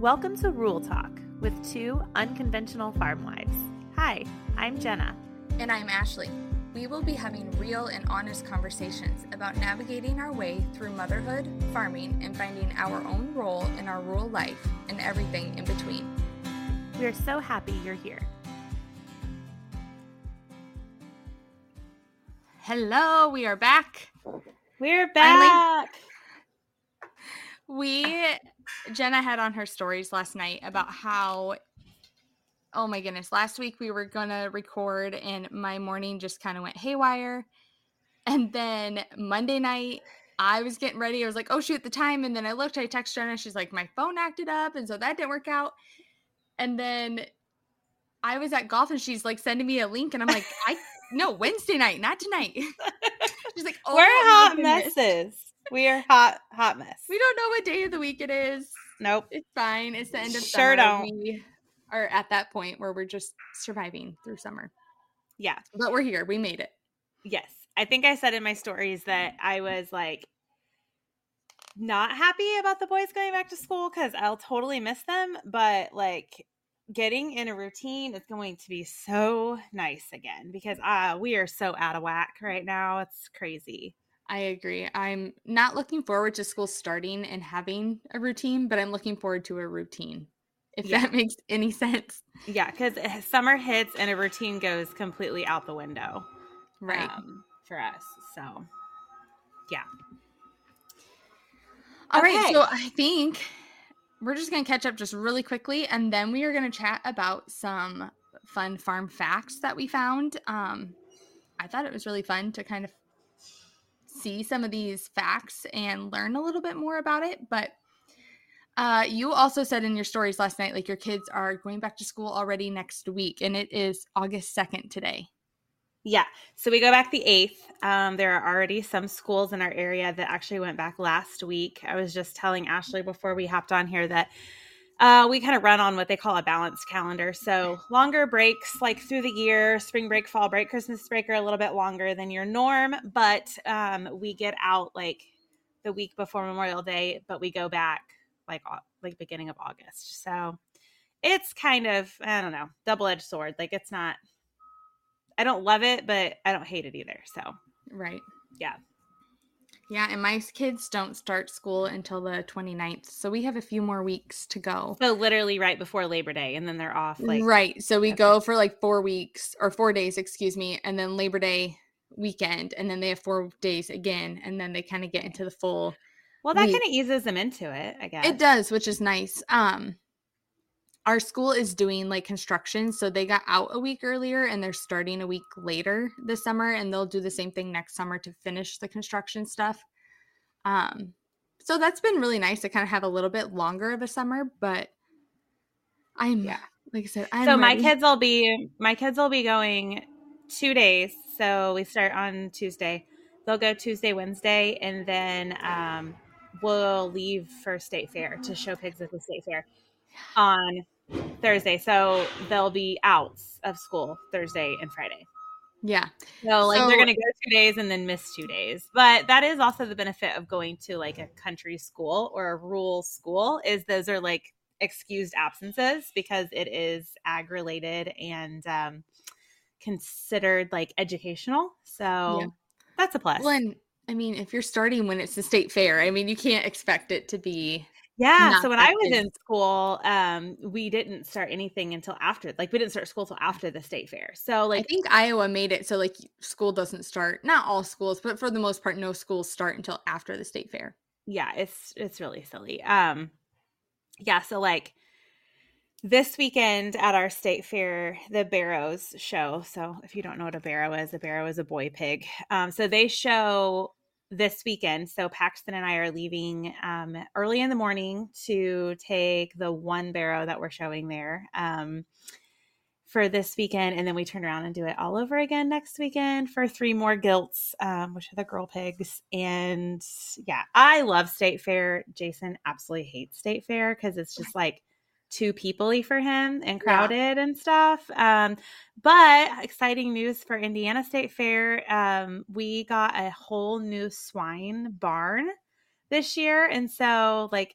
Welcome to Rural Talk with two unconventional farm wives. Hi, I'm Jenna. And I'm Ashley. We will be having real and honest conversations about navigating our way through motherhood, farming, and finding our own role in our rural life and everything in between. We are so happy you're here. Hello, we are back. We're back. We, Jenna had on her stories last night about how, oh my goodness, last week we were going to record and my morning just kind of went haywire. And then Monday night, I was getting ready. I was like, oh shoot, the time. And then I looked, I texted Jenna. She's like, my phone acted up. And so that didn't work out. And then I was at golf and she's like sending me a link. And I'm like, I, no, Wednesday night, not tonight. she's like, oh, we're hot messes. We are hot, hot mess. We don't know what day of the week it is. Nope. It's fine. It's the end of sure summer. don't. We are at that point where we're just surviving through summer. Yeah. But we're here. We made it. Yes. I think I said in my stories that I was like not happy about the boys going back to school because I'll totally miss them. But like getting in a routine is going to be so nice again because uh we are so out of whack right now. It's crazy. I agree. I'm not looking forward to school starting and having a routine, but I'm looking forward to a routine. If Yeah. that makes any sense. Yeah, because summer hits and a routine goes completely out the window. Right. um, for us. So, yeah. All right. okay. So I think we're just going to catch up just really quickly and then we are going to chat about some fun farm facts that we found. Um, I thought it was really fun to kind of see some of these facts and learn a little bit more about it. But uh, you also said in your stories last night, like your kids are going back to school already next week, and it is August 2nd today. Yeah. So we go back the 8th. Um, there are already some schools in our area that actually went back last week. I was just telling Ashley before we hopped on here that uh, we kind of run on what they call a balanced calendar. So longer breaks like through the year, spring break, fall break, Christmas break are a little bit longer than your norm, but um, we get out like the week before Memorial Day, but we go back like like beginning of August. So it's kind of I don't know double edged sword. Like it's not. I don't love it, but I don't hate it either. So Right. Yeah. Yeah. And my kids don't start school until the 29th. So we have a few more weeks to go. so literally right before Labor Day, and then they're off. Like right. So we Okay. go for like four weeks or four days, excuse me, and then Labor Day weekend, and then they have four days again, and then they kind of get into the full. well, that kind of eases them into it, I guess. It does, which is nice. Um, our school is doing like construction, so they got out a week earlier, and they're starting a week later this summer, and they'll do the same thing next summer to finish the construction stuff. Um, so that's been really nice to kind of have a little bit longer of a summer, but I'm Yeah. like I said, I'm so my ready. kids will be my kids will be going two days. So we start on Tuesday. They'll go Tuesday, Wednesday, and then um, we'll leave for state fair to show pigs at the state fair on Thursday. So they'll be out of school Thursday and Friday. Yeah. So like So- they're gonna go two days and then miss two days. But that is also the benefit of going to like a country school or a rural school is those are like excused absences because it is ag related and um, considered like educational. So Yeah. that's a plus. Well, and I mean, if you're starting when it's the state fair, I mean, you can't expect it to be. Yeah. not So when I was in school, um, we didn't start anything until after like we didn't start school till after the state fair. So like, I think Iowa made it so like school doesn't start. Not all schools, but for the most part, no schools start until after the state fair. yeah it's it's really silly um yeah so like this weekend at our state fair the barrows show so if you don't know what a barrow is a barrow is a boy pig um so they show this weekend. So paxton and i are leaving um early in the morning to take the one barrow that we're showing there um for this weekend and then we turn around and do it all over again next weekend for three more gilts um, which are the girl pigs. And yeah i love state fair. Jason absolutely hates state fair because it's just like too peoply for him and crowded and stuff um, but exciting news for indiana state fair um, we got a whole new swine barn this year and so like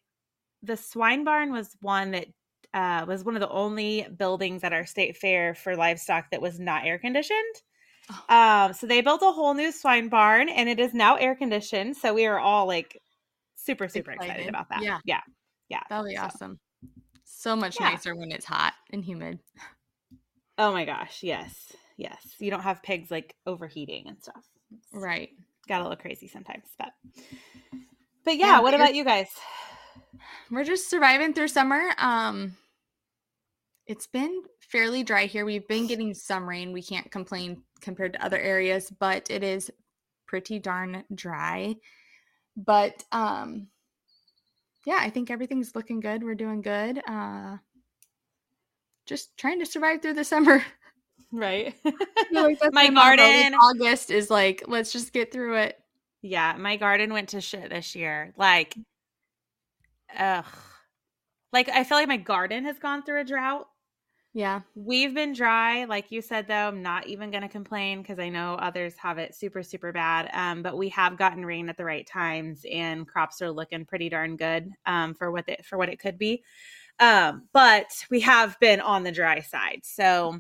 the swine barn was one that uh, was one of the only buildings at our state fair for livestock that was not air conditioned. Oh. Um, so they built a whole new swine barn and it is now air conditioned. So we are all like super, super excited, Excited. about that. Yeah. Yeah. Yeah. That'll be So- awesome. So much Yeah. nicer when it's hot and humid. Oh my gosh. Yes. Yes. You don't have pigs like overheating and stuff. It's Right. Got a little crazy sometimes, but but yeah, Yeah, what about you guys? We're just surviving through summer. Um it's been fairly dry here. We've been getting some rain. We can't complain compared to other areas, but it is pretty darn dry. But um yeah, I think everything's looking good. We're doing good. Uh just trying to survive through the summer. Right. Like My garden- August is like, let's just get through it. Yeah, my garden went to shit this year. Like, ugh. Like, I feel like my garden has gone through a drought. Yeah. We've been dry, like you said, though. I'm not even going to complain because I know others have it super, super bad. Um, but we have gotten rain at the right times, and crops are looking pretty darn good um, for what it for what it could be. Um, but we have been on the dry side, so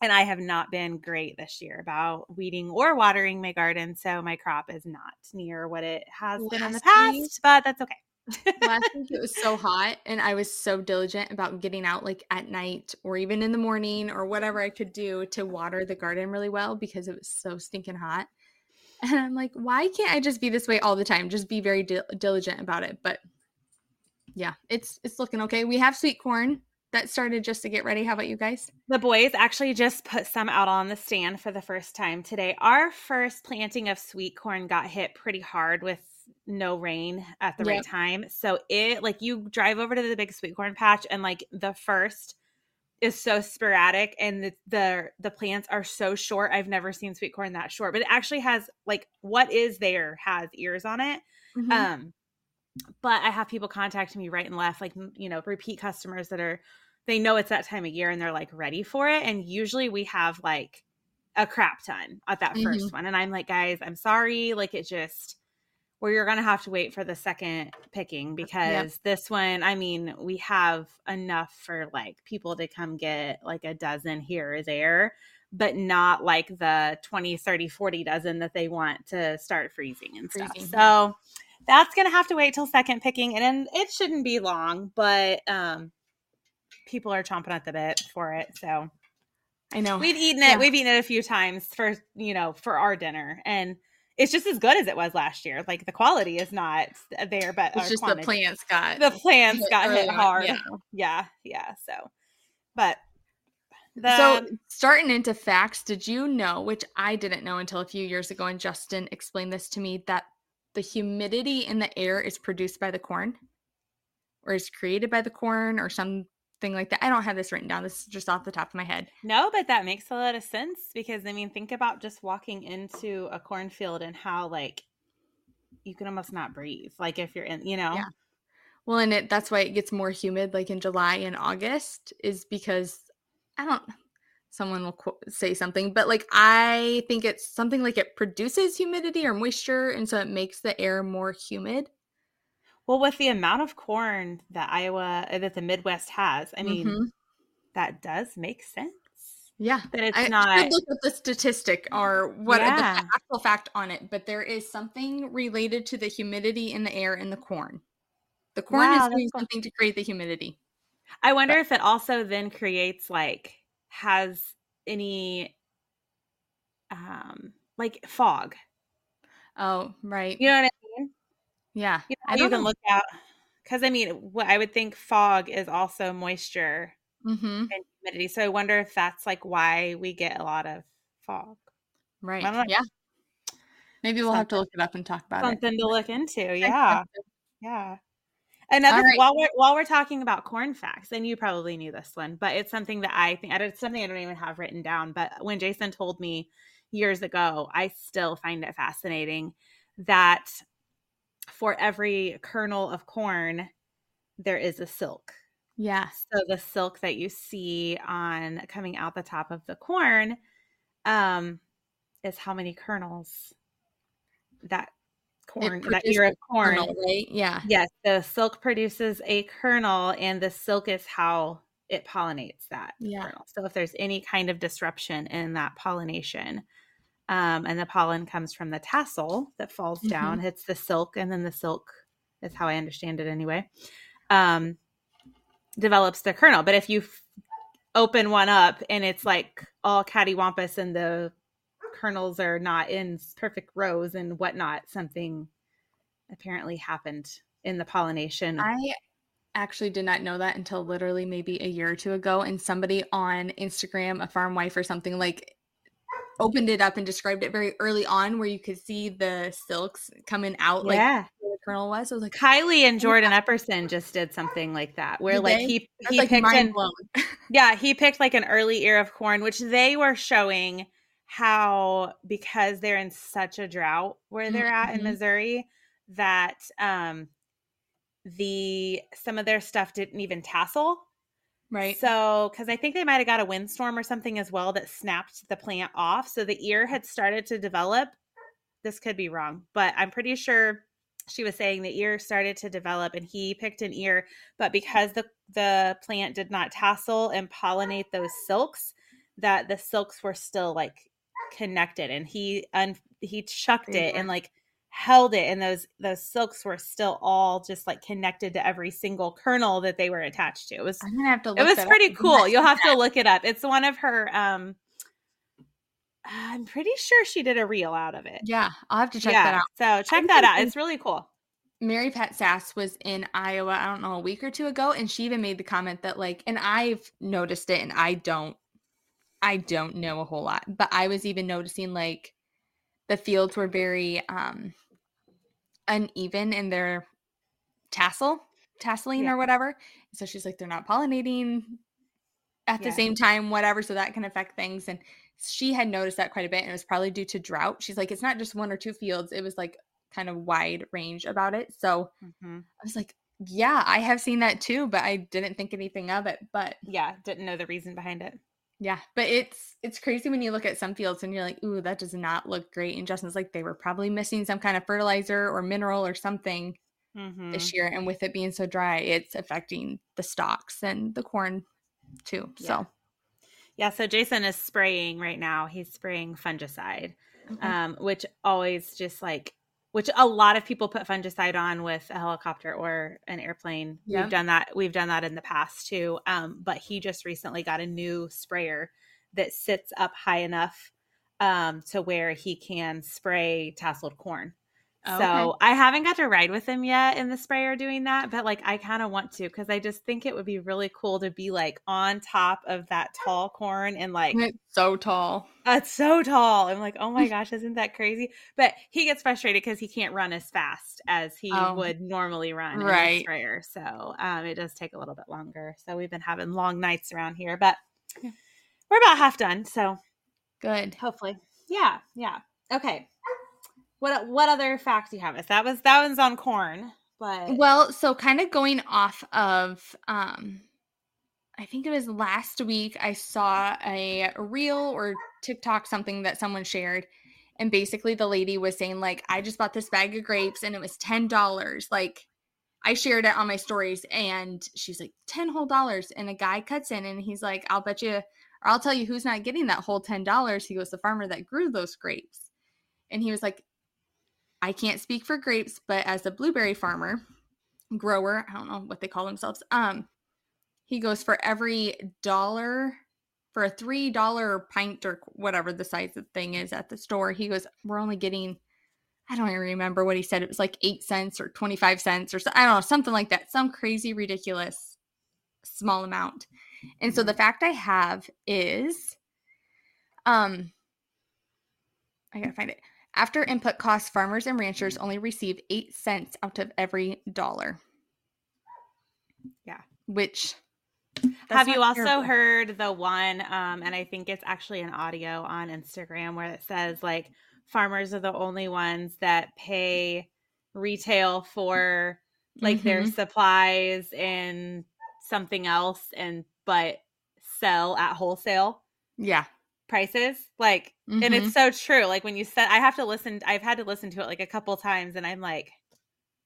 and I have not been great this year about weeding or watering my garden. So my crop is not near what it has been in the past, week- but that's okay. Last week it was so hot, and I was so diligent about getting out like at night or even in the morning or whatever I could do to water the garden really well because it was so stinking hot. And I'm like, why can't I just be this way all the time? Just be very dil- diligent about it. But yeah, it's it's looking okay. We have sweet corn that started just to get ready. How about you guys? The boys actually just put some out on the stand for the first time today. Our first planting of sweet corn got hit pretty hard with no rain at the right time. So it like you drive over to the big sweet corn patch and like the first is so sporadic and the the, the plants are so short. I've never seen sweet corn that short, but it actually has like what is there has ears on it. Mhm. Um, but I have people contacting me right and left, like you know, repeat customers that are they know it's that time of year and they're like ready for it. And usually we have like a crap ton at that 1st one, and I'm like, guys, I'm sorry, like it just where you're gonna have to wait for the second picking because this one, I mean, we have enough for like people to come get like a dozen here or there but not like the 20 30 40 dozen that they want to start freezing and stuff Freezing, so that's gonna have to wait till second picking and then it shouldn't be long but um people are chomping at the bit for it so I know. we've eaten it Yeah. we've eaten it a few times for you know for our dinner and it's just as good as it was last year. Like the quality is not there but It's just the plants got the plants hit got hit on, hard. yeah. yeah yeah so but the so starting into facts, did you know, which I didn't know until a few years ago, and Justin explained this to me, that the humidity in the air is produced by the corn? Or is created by the corn or something like that. I don't have this written down. This is just off the top of my head. No, but that makes a lot of sense because I mean, think about just walking into a cornfield and how like you can almost not breathe. Like if you're in, you know, Yeah. Well, and it that's why it gets more humid like in July and August is because I don't someone will qu- say something, but like I think it's something like it produces humidity or moisture and so it makes the air more humid. Well, with the amount of corn that Iowa uh, that the Midwest has, I mean, Mhm. that does make sense. Yeah. That it's I not. should look at the statistic or what Yeah. the actual fact on it, but there is something related to the humidity in the air in the corn. The corn Wow, is doing something to create the humidity. I wonder if it also then creates like has any um like fog. Oh, right. You know what I mean? Yeah. You, I know, you don't can know. look out because I mean, what I would think fog is also moisture Mm-hmm. and humidity. So I wonder if that's like why we get a lot of fog. Right. Yeah. Maybe we'll have to look it up and talk about it. Something to look into. Yeah. Yeah. Another right. while we're while we're talking about corn facts, and you probably knew this one, but it's something that I think it's something I don't even have written down. But when Jason told me years ago, I still find it fascinating that for every kernel of corn, there is a silk. Yeah. So the silk that you see on coming out the top of the corn um, is how many kernels that corn, that ear of corn. Kernel, right? Yeah. Yes, the silk produces a kernel, and the silk is how it pollinates that Yeah. kernel. So if there's any kind of disruption in that pollination, um, and the pollen comes from the tassel that falls down, hits the silk, and then the silk is how I understand it anyway. Um, develops the kernel. But if you f- open one up and it's like all cattywampus and the kernels are not in perfect rows and whatnot, something apparently happened in the pollination. I actually did not know that until literally maybe a year or two ago. And somebody on Instagram, a farm wife or something, like opened it up and described it very early on where you could see the silks coming out like yeah. where the kernel was. I was like, Kylie and Jordan Epperson just did something like that, where Did like they? he he like picked an, yeah he picked like an early ear of corn, which they were showing how because they're in such a drought where they're at in Mhm. Missouri that um the some of their stuff didn't even tassel right. So, because I think they might have got a windstorm or something as well that snapped the plant off. So the ear had started to develop. This could be wrong, but I'm pretty sure she was saying the ear started to develop and he picked an ear, but because the the plant did not tassel and pollinate those silks, that the silks were still like connected and he un he chucked it and like held it and those those silks were still all just like connected to every single kernel that they were attached to. It was I'm gonna have to. Look it was that up pretty cool. You'll have to look it up. It's one of her um I'm pretty sure she did a reel out of it. Yeah, I'll have to check that out. So check I'm that out. It's really cool. Mary Pat Sass was in Iowa, I don't know, a week or two ago, and she even made the comment that like, and I've noticed it, and I don't, I don't know a whole lot, but I was even noticing like the fields were very um uneven in their tassel, tasseling Yeah. or whatever. So she's like, they're not pollinating at the same time, whatever. So that can affect things. And she had noticed that quite a bit, and it was probably due to drought. She's like, it's not just one or two fields; it was like kind of wide range about it. So Mhm. I was like, yeah, I have seen that too, but I didn't think anything of it. But Yeah, didn't know the reason behind it. Yeah, but it's it's crazy when you look at some fields and you're like, ooh, that does not look great. And Justin's like, they were probably missing some kind of fertilizer or mineral or something Mhm. this year. And with it being so dry, it's affecting the stalks and the corn too. Yeah. So Yeah, so Jason is spraying right now. He's spraying fungicide, okay. um, which always just like, which a lot of people put fungicide on with a helicopter or an airplane. Yep. We've done that. We've done that in the past too. Um, but he just recently got a new sprayer that sits up high enough um, to where he can spray tasseled corn. Oh, So okay. I haven't got to ride with him yet in the sprayer doing that, but like I kind of want to because I just think it would be really cool to be like on top of that tall corn and like it's so tall. it's so tall. I'm like, oh my gosh, isn't that crazy? But he gets frustrated because he can't run as fast as he Oh. would normally run in the Right. sprayer. So um, it does take a little bit longer. So we've been having long nights around here, but Yeah. we're about half done. So Good. hopefully, yeah, yeah. Okay. What what other facts do you have? Us that was that one's on corn, but Well, so kind of going off of um I think it was last week I saw a reel or TikTok something that someone shared and basically the lady was saying like I just bought this bag of grapes and it was $10 like I shared it on my stories and she's like 10 whole dollars. And a guy cuts in and he's like I'll bet you or I'll tell you who's not getting that whole $10 he goes the farmer that grew those grapes. And he was like I can't speak for grapes, but as a blueberry farmer, grower, I don't know what they call themselves. Um, he goes for every dollar for a three dollar pint or whatever the size of the thing is at the store. He goes, we're only getting, I don't even remember what he said. It was like eight cents or twenty five cents or so, I don't know, something like that. Some crazy, ridiculous small amount. And so the fact I have is, um, I gotta find it. After input costs, farmers and ranchers only receive eight cents out of every dollar. Yeah. Which have you also terrible. heard the one um and i think it's actually an audio on instagram where it says like farmers are the only ones that pay retail for like their Mhm. supplies and something else and but sell at wholesale Yeah. Prices like Mhm. and it's so true like when you said i have to listen i've had to listen to it like a couple times and i'm like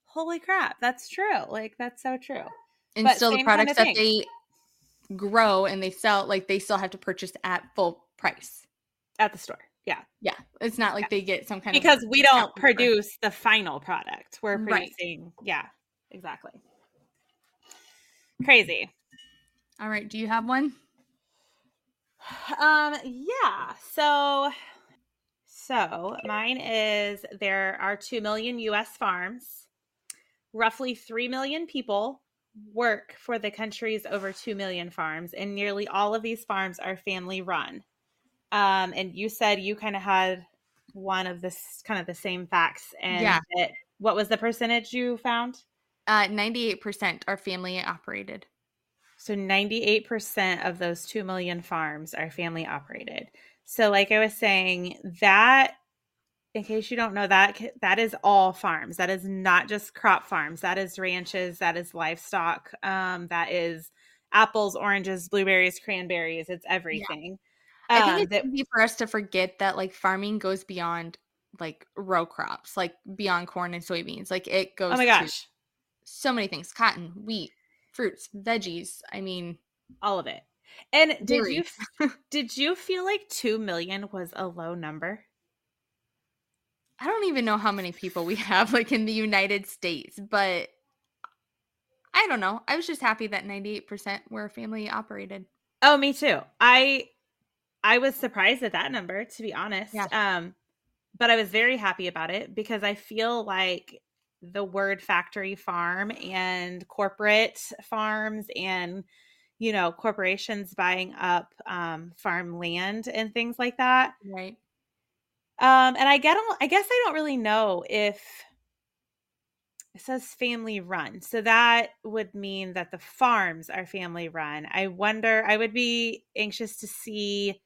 holy crap that's true like that's so true and but still the products that thing. they grow and they sell like they still have to purchase at full price. at the store yeah Yeah, it's not like Yeah. they get some kind because of we don't produce the final product we're Right. producing yeah exactly crazy All right, do you have one? Um yeah so so mine is there are 2 million us farms roughly 3 million people work for the country's over 2 million farms and nearly all of these farms are family run um and you said you kind of had one of this kind of the same facts and Yeah. it, what was the percentage you found Uh, ninety-eight percent are family operated. So 98% of those 2 million farms are family operated. So like I was saying, that in case you don't know that that is all farms. That is not just crop farms. That is ranches, that is livestock, um that is apples, oranges, blueberries, cranberries, it's everything. I Um, think it's easy for us to forget that like farming goes beyond like row crops, like beyond corn and soybeans. Like it goes. oh my to gosh, so many things: cotton, wheat, fruits, veggies. I mean, all of it. And did Dairy. you did you feel like 2 million was a low number? I don't even know how many people we have like in the United States, but I don't know. I was just happy that ninety-eight percent were family operated. Oh, me too. I I was surprised at that number, to be honest. Yeah. Um, but I was very happy about it because I feel like the word factory farm and corporate farms and you know corporations buying up um, farm land and things like that. Right. Um, and I get I guess I don't really know if it says family run. So that would mean that the farms are family run. I wonder I would be anxious to see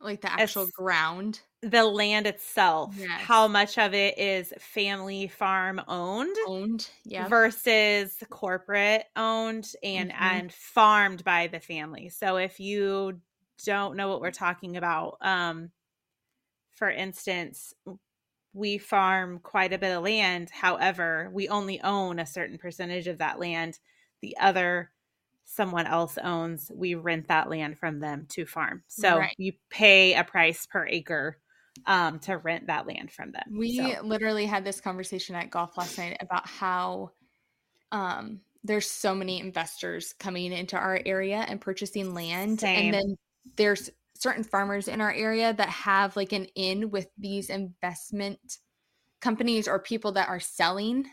Like the actual As- ground. The land itself, Yes. how much of it is family farm owned Owned. Yeah. versus corporate owned and Mhm. and farmed by the family. So if you don't know what we're talking about, um for instance, we farm quite a bit of land. However, we only own a certain percentage of that land. The other someone else owns, we rent that land from them to farm. So Right. you pay a price per acre um, to rent that land from them. We So- literally had this conversation at golf last night about how um there's so many investors coming into our area and purchasing land Same. and then there's certain farmers in our area that have like an in with these investment companies or people that are selling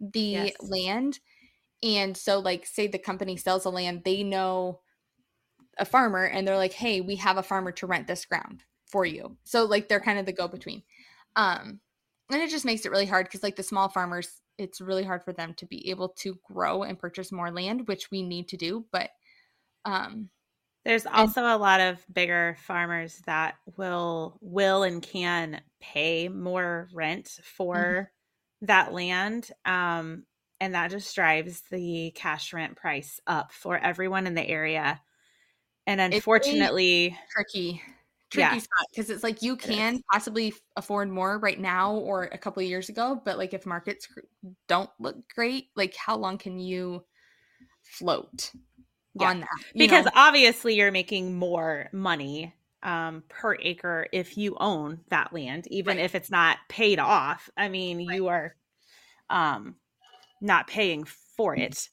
the Yes. land and so like say the company sells the land they know a farmer and they're like hey we have a farmer to rent this ground for you so like they're kind of the go between um and it just makes it really hard because like the small farmers it's really hard for them to be able to grow and purchase more land which we need to do but um There's also a lot of bigger farmers that will will and can pay more rent for that land. Um, and that just drives the cash rent price up for everyone in the area. And really- unfortunately, tricky tricky Yeah. spot because it's like you can possibly afford more right now or a couple of years ago but like if markets don't look great like how long can you float Yeah. on that because know? obviously you're making more money um, per acre if you own that land, even Right. if it's not paid off. I mean, Right. you are um, not paying for it.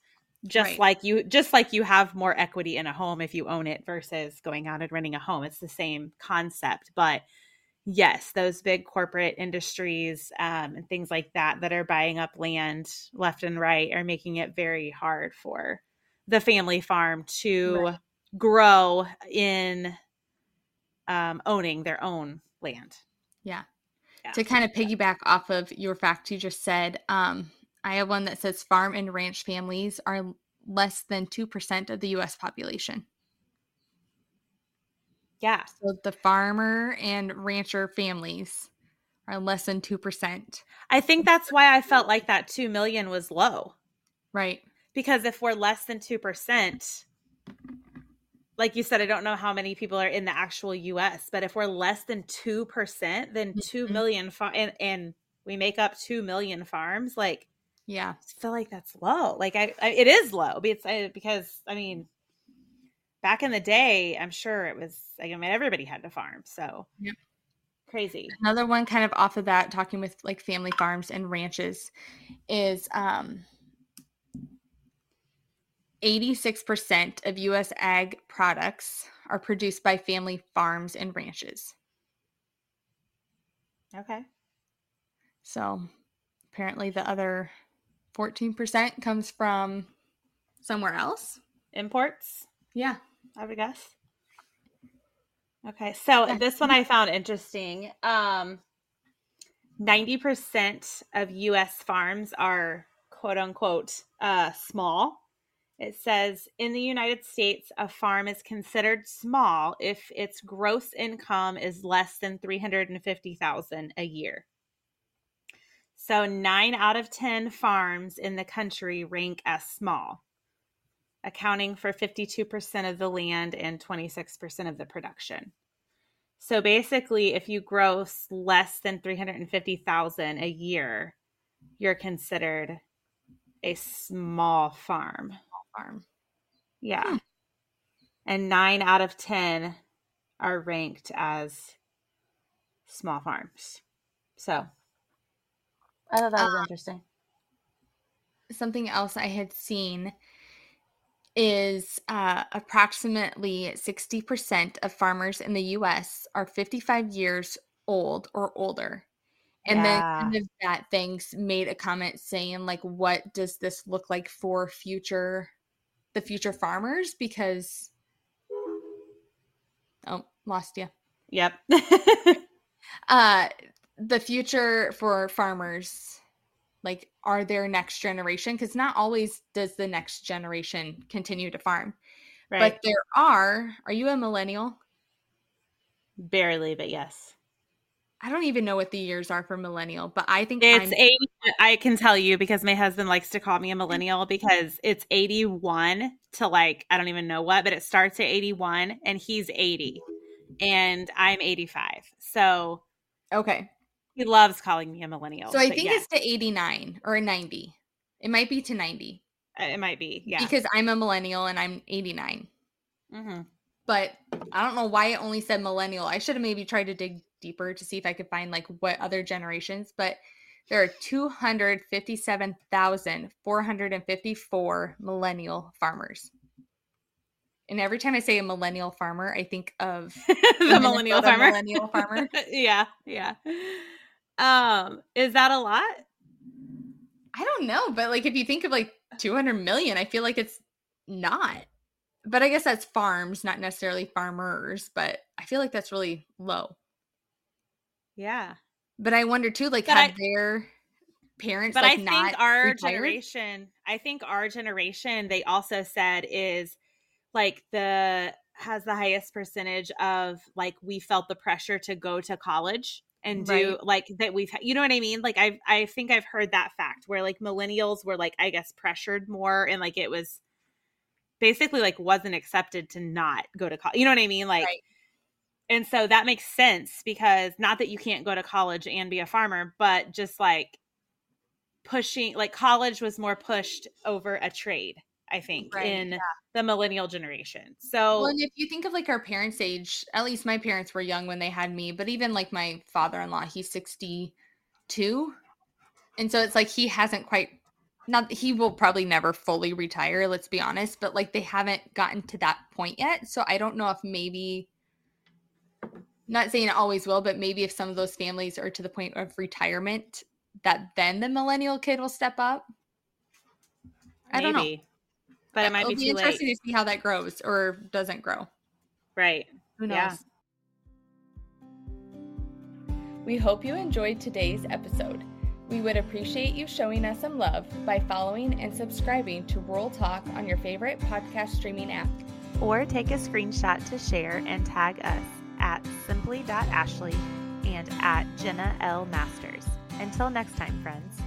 Just Right. like you, just like you have more equity in a home if you own it versus going out and renting a home. It's the same concept, but yes, those big corporate industries um, and things like that that are buying up land left and right are making it very hard for the family farm to Right. grow in um, owning their own land. yeah Yeah. to kind of piggyback off of your fact you just said um i have one that says farm and ranch families are less than 2% of the us population Yeah. so the farmer and rancher families are less than 2% I think that's why I felt like that 2 million was low right because if we're less than 2%, like you said, I don't know how many people are in the actual US, but if we're less than 2%, then 2 Mhm. million fa- and, and we make up 2 million farms, like Yeah. I feel like that's low. Like I, I it is low because I, because I mean back in the day, I'm sure it was like I mean everybody had to farm. So Yep. crazy. Another one kind of off of that, talking with like family farms and ranches, is um 86% of US ag products are produced by family farms and ranches. Okay. So apparently the other 14% comes from somewhere else. Imports, Yeah. I would guess. Okay. So Yeah. this one I found interesting. Um 90% of US farms are quote unquote uh small. It says in the United States, a farm is considered small if its gross income is less than 350,000 a year. So 9 out of 10 farms in the country rank as small, accounting for 52% of the land and 26% of the production. So basically, if you gross less than 350,000 a year, you're considered a small farm. Farm. Yeah. Hmm. And 9 out of 10 are ranked as small farms. So I thought that was Uh, interesting. something else I had seen is uh, approximately 60% of farmers in the US are 55 years old or older. And Yeah. then kind of that things made a comment saying like what does this look like for future the future farmers because oh lost you Yep. uh the future for farmers like are their next generation because not always does the next generation continue to farm right. but there are are you a millennial Barely, but yes. i don't even know what the years are for millennial but i think It's I'm, 80. I can tell you because my husband likes to call me a mm-hmm. millennial because it's 81 to like, I don't even know what, but it starts at 81 and he's 80 and I'm 85. So okay he loves calling me a millennial. so i think yeah, it's to 89 or 90 it might be to 90 it might be. Yeah. because i'm a millennial and i'm 89 hmm but i don't know why it only said millennial i should have maybe tried to dig deeper to see if i could find like what other generations but there are 257,454 millennial farmers and every time i say a millennial farmer i think of the millennial farmer. millennial farmer. yeah. Yeah. Um, is that a lot? i don't know but like if you think of like 200 million i feel like it's not but i guess that's farms not necessarily farmers but i feel like that's really low Yeah. But I wonder too, like, But have I- their parents but like I not think our retired? generation, I think our generation, they also said is like the has the highest percentage of like we felt the pressure to go to college and do Right. like that we've you know what I mean? Like I I think I've heard that fact where like millennials were like I guess pressured more and like it was basically like wasn't accepted to not go to college. You know what I mean? Like Right. and so that makes sense because not that you can't go to college and be a farmer, but just like pushing like college was more pushed over a trade, I think, Right, in the millennial generation. So Well, and if you think of like our parents' age, at least my parents were young when they had me, but even like my father-in-law, he's 62. And so it's like he hasn't quite not he will probably never fully retire, let's be honest, but like they haven't gotten to that point yet. So I don't know if maybe not saying it always will, but maybe if some of those families are to the point of retirement, that then the millennial kid will step up. I don't know. Maybe. But it might It'll be be too late. interesting to see how that grows or doesn't grow. Right. Who knows? Yeah. We hope you enjoyed today's episode. We would appreciate you showing us some love by following and subscribing to Rural Talk on your favorite podcast streaming app. Or take a screenshot to share and tag us at simply.ashley and at Jenna L. Masters. Until next time, friends.